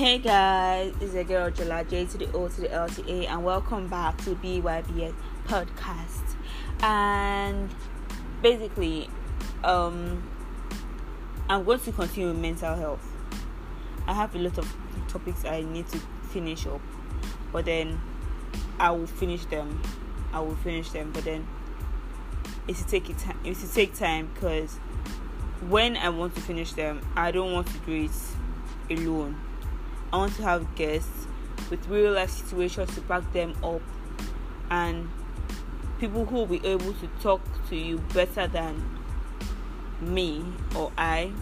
Hey guys, it's your girl Jola J to the O to the L to A, and welcome back to BYBS podcast. And basically, um, I'm going to continue with mental health. I have a lot of topics I need to finish up, but then I will finish them. I will finish them, but then it's to take it time. It's to take time because when I want to finish them, I don't want to do it alone. I want to have guests with real life situations to back them up and people who will be able to talk to you better than me or I.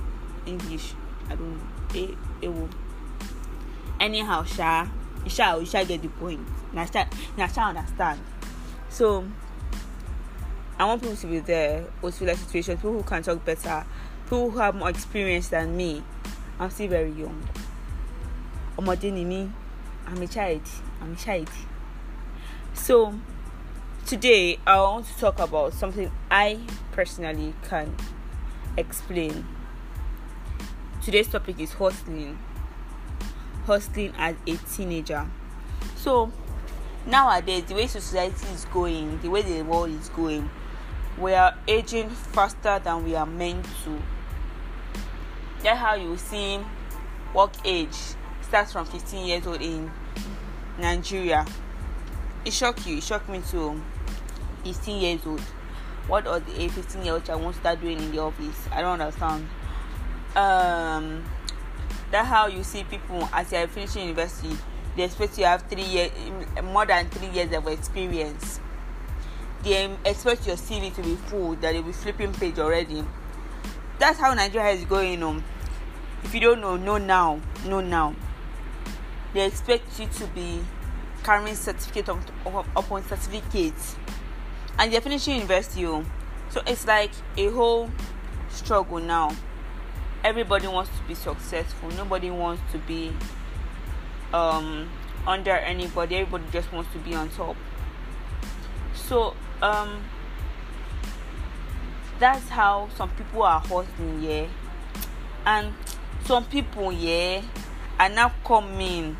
English, I don't it, it will anyhow sha you shall you shall get the point. Now shall now understand. So I want people to be there with real life situations, people who can talk better, people who have more experience than me. I'm still very young ọmọdé ni mí i'm a child i'm a child. So today i want to talk about something i personally can explain. Today's topic is hustling hustling as a teenager. So nowadays the way society is going the way the world is going we are aging faster than we are meant to. That's how you see work age starts from 15 years old in Nigeria. It shocked you, it shocked me too. 15 years old. What does a 15 year old child want to start doing in the office? I don't understand. Um, that's how you see people as they are finishing university, they expect you to have three years, more than three years of experience. They expect your CV to be full, that they'll be flipping page already. That's how Nigeria is going on. If you don't know, know now. Know now they expect you to be carrying certificate upon certificate and they're finishing university oh. so it's like a whole struggle now. Everybody wants to be successful. Nobody wants to be um under anybody. Everybody just wants to be on top. So um that's how some people are hustling yeah. And some people yeah are now coming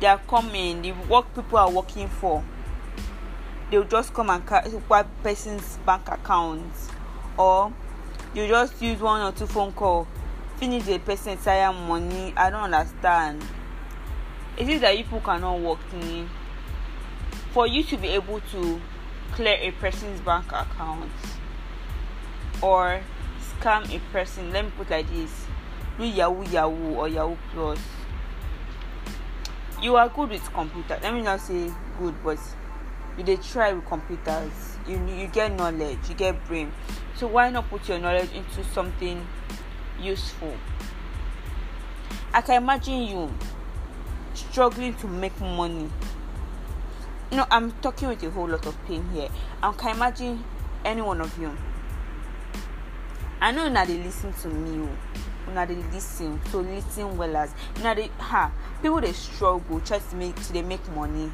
they are coming the work people are working for they will just come and wipe person's bank account. Or you just use one or two phone call finish the person entire money. I don't understand. It is that people cannot work in for you to be able to clear a person's bank account or scam a person let me put like this. Do yahoo yahoo or yahoo plus you are good with computer. Let me not say good but you dey try with computers. You you get knowledge you get brain. So why not put your knowledge into something useful? I can imagine you struggling to make money. You know i'm talking with a whole lot of pain here. I can imagine any one of you i know una dey lis ten to me o una dey lis ten so lis ten well as una dey ha people dey struggle try to make to dey make money.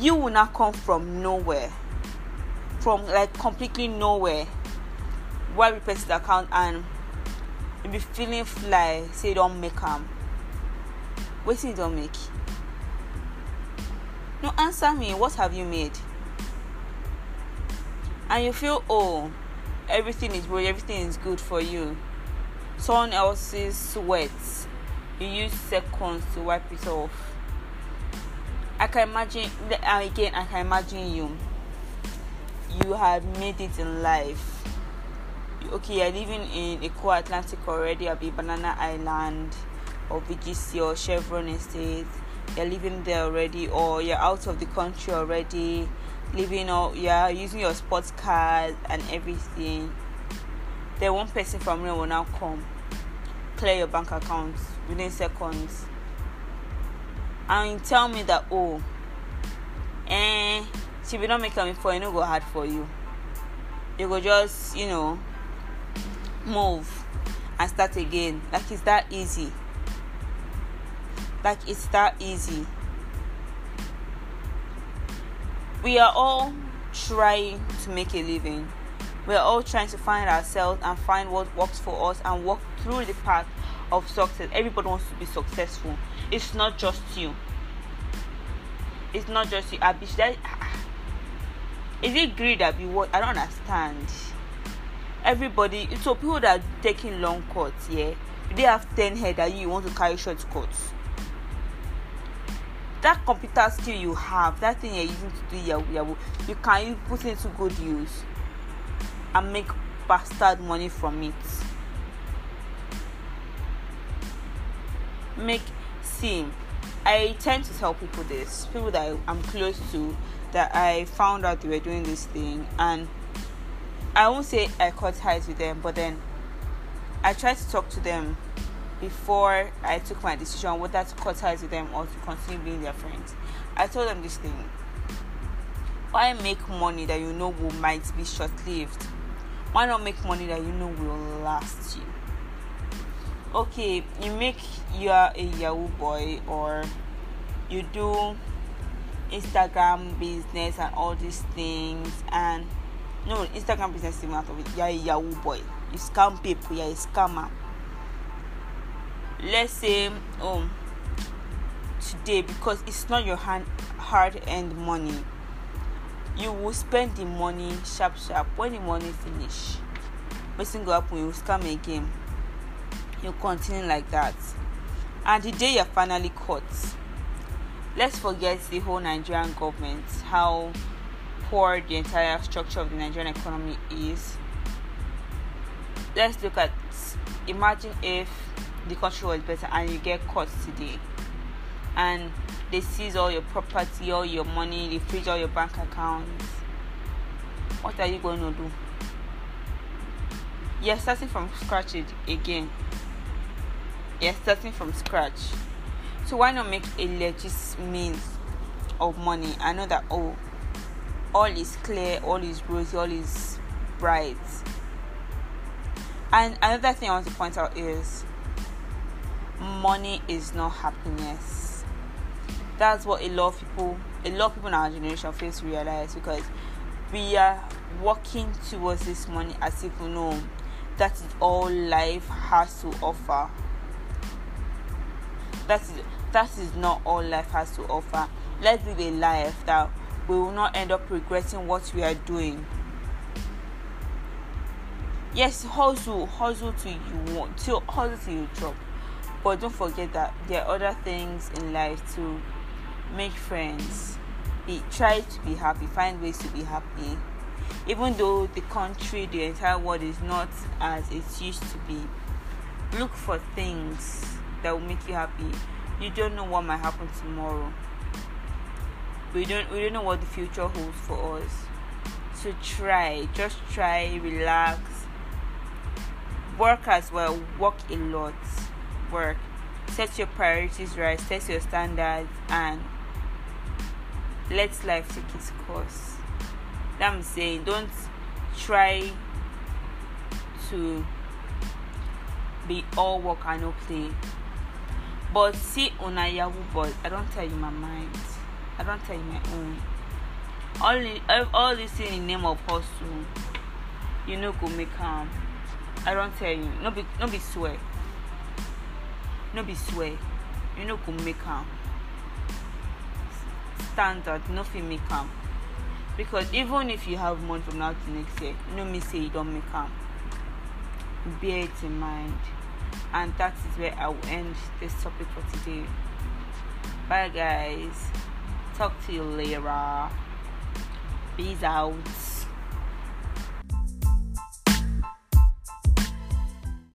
You not come from nowhere from like completely nowhere. Wipe the account and you be feeling fly say you don make am. Wetin you don make? No answer me what have you made? And you feel oh everything is good everything is good for you. Someone else's sweat. You use seconds to wipe it off. I can imagine again i can imagine you. You have made it in life. Okay you're living in Eko Atlantic already or be Banana Island or VGC or Chevron Estate. You're living there already or you're out of the country already living or you're using your sports card and everything then one person from here will now come clear your bank account within seconds. And tell me that oh eh she will not make am for you no go hard for you. You go just you know move and start again. Like it's that easy. Like it's that easy we are all trying to make a living. We're all trying to find ourselves and find what works for us and walk through the path of success. Everybody wants to be successful. It's not just you. It's not just you. Abi, that, is it greed that be what? I don't understand. Everybody so people that are taking long cuts yeah they have 10 head that you want to carry short cuts that computer skill you have that thing you're using to do yahoo you can put it into good use and make bastard money from it. Make see i tend to tell people this people that i'm close to that i found out they were doing this thing and I won't say I cut ties with them, but then I try to talk to them before I took my decision whether to cut ties with them or to continue being their friends. I told them this thing. Why make money that you know will might be short lived? Why not make money that you know will last you? Okay, you make you are a Yahoo boy or you do Instagram business and all these things and no instagram business even out of it you're a yahoo boy you scam people you're a scammer let's say um today because it's not your hand hard earned money. You will spend the money sharp sharp. When the money finish wetin go happen you scam again. You continue like that. And the day you're finally caught let's forget the whole nigerian government how poor the entire structure of the Nigerian economy is, let's look at imagine if the country was better and you get caught today and they seize all your property, all your money, they freeze all your bank accounts. What are you going to do? You're starting from scratch again. You're starting from scratch. So why not make a legit means of money? I know that oh all is clear, all is rosy, all is bright. And another thing I want to point out is money is not happiness. That's what a lot of people, a lot of people in our generation fail to realize because we are working towards this money as if we know that is all life has to offer. That is that is not all life has to offer. Let's live a life that we will not end up regretting what we are doing. Yes, hustle, hustle till you want, till hustle till you drop. But don't forget that there are other things in life to make friends. Be try to be happy, find ways to be happy. Even though the country, the entire world is not as it used to be. Look for things that will make you happy. You don't know what might happen tomorrow we don't we don't know what the future holds for us so try just try relax work as well work a lot work set your priorities right set your standards and let life take its course that i'm saying don't try to be all work and no play but see on a yahoo boy i don't tell you my mind I don't tell you my own. Only all all this in the name of hustle, you know go make calm. I don't tell you. No be no be swear. No be swear. You know go make calm. Standard, nothing make calm. Because even if you have money from now to next year, no me say you don't make calm. Bear it in mind. And that is where I will end this topic for today. Bye guys. Talk to you later. Peace out.